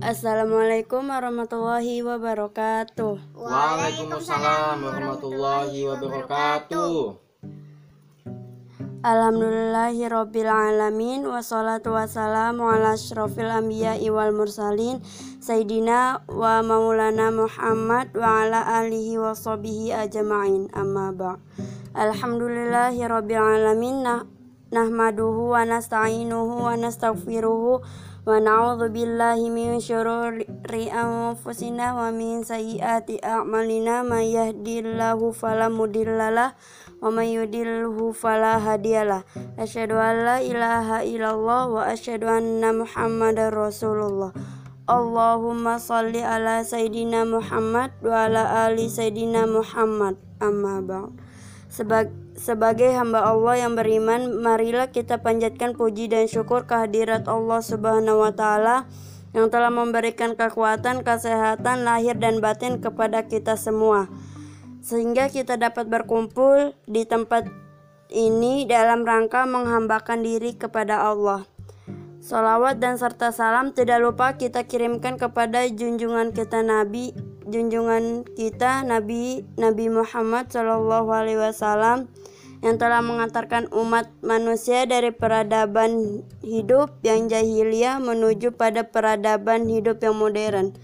Assalamualaikum warahmatullahi wabarakatuh. Waalaikumsalam warahmatullahi wabarakatuh. Alhamdulillahi rabbil alamin wassalatu wassalamu ala asyrafil anbiya'i wal mursalin Sayyidina wa maulana Muhammad wa ala alihi wa ajma'in amma ba' Alhamdulillahi rabbil alamin nah, nahmaduhu wa nasta'inuhu wa nastaghfiruhu ونعوذ بالله من شرور أنفسنا ومن سيئات أعمالنا من يهدي الله فلا مضل له ومن يضلله فلا هادي له أشهد أن لا إله إلا الله وأشهد أن محمدا رسول الله اللهم صل على سيدنا محمد وعلى آل سيدنا محمد أما Seba sebagai hamba Allah yang beriman, marilah kita panjatkan puji dan syukur kehadirat Allah Subhanahu wa taala yang telah memberikan kekuatan, kesehatan lahir dan batin kepada kita semua. Sehingga kita dapat berkumpul di tempat ini dalam rangka menghambakan diri kepada Allah. Salawat dan serta salam tidak lupa kita kirimkan kepada junjungan kita Nabi, junjungan kita Nabi Nabi Muhammad Wasallam yang telah mengantarkan umat manusia dari peradaban hidup yang jahiliyah menuju pada peradaban hidup yang modern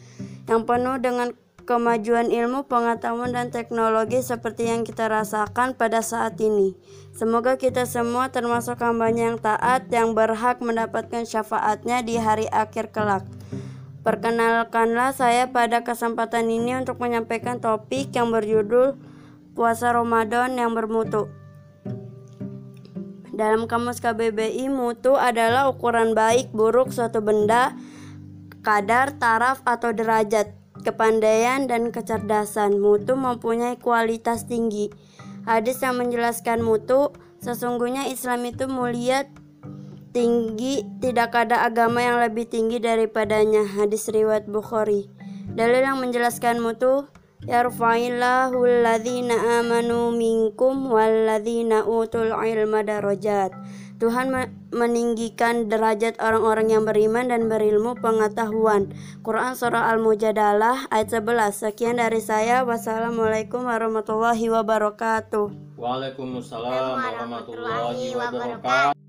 yang penuh dengan kemajuan ilmu, pengetahuan, dan teknologi seperti yang kita rasakan pada saat ini. Semoga kita semua termasuk hambanya yang taat yang berhak mendapatkan syafaatnya di hari akhir kelak. Perkenalkanlah saya pada kesempatan ini untuk menyampaikan topik yang berjudul Puasa Ramadan yang bermutu. Dalam kamus KBBI, mutu adalah ukuran baik buruk suatu benda, kadar, taraf, atau derajat, kepandaian, dan kecerdasan. Mutu mempunyai kualitas tinggi. Hadis yang menjelaskan mutu, sesungguhnya Islam itu mulia tinggi, tidak ada agama yang lebih tinggi daripadanya. Hadis riwayat Bukhari. Dalil yang menjelaskan mutu yarfa'illahu alladhina amanu minkum walladhina utul ilma darajat. Tuhan meninggikan derajat orang-orang yang beriman dan berilmu pengetahuan. Quran Surah Al-Mujadalah ayat 11. Sekian dari saya. Wassalamualaikum warahmatullahi wabarakatuh. Waalaikumsalam warahmatullahi wabarakatuh.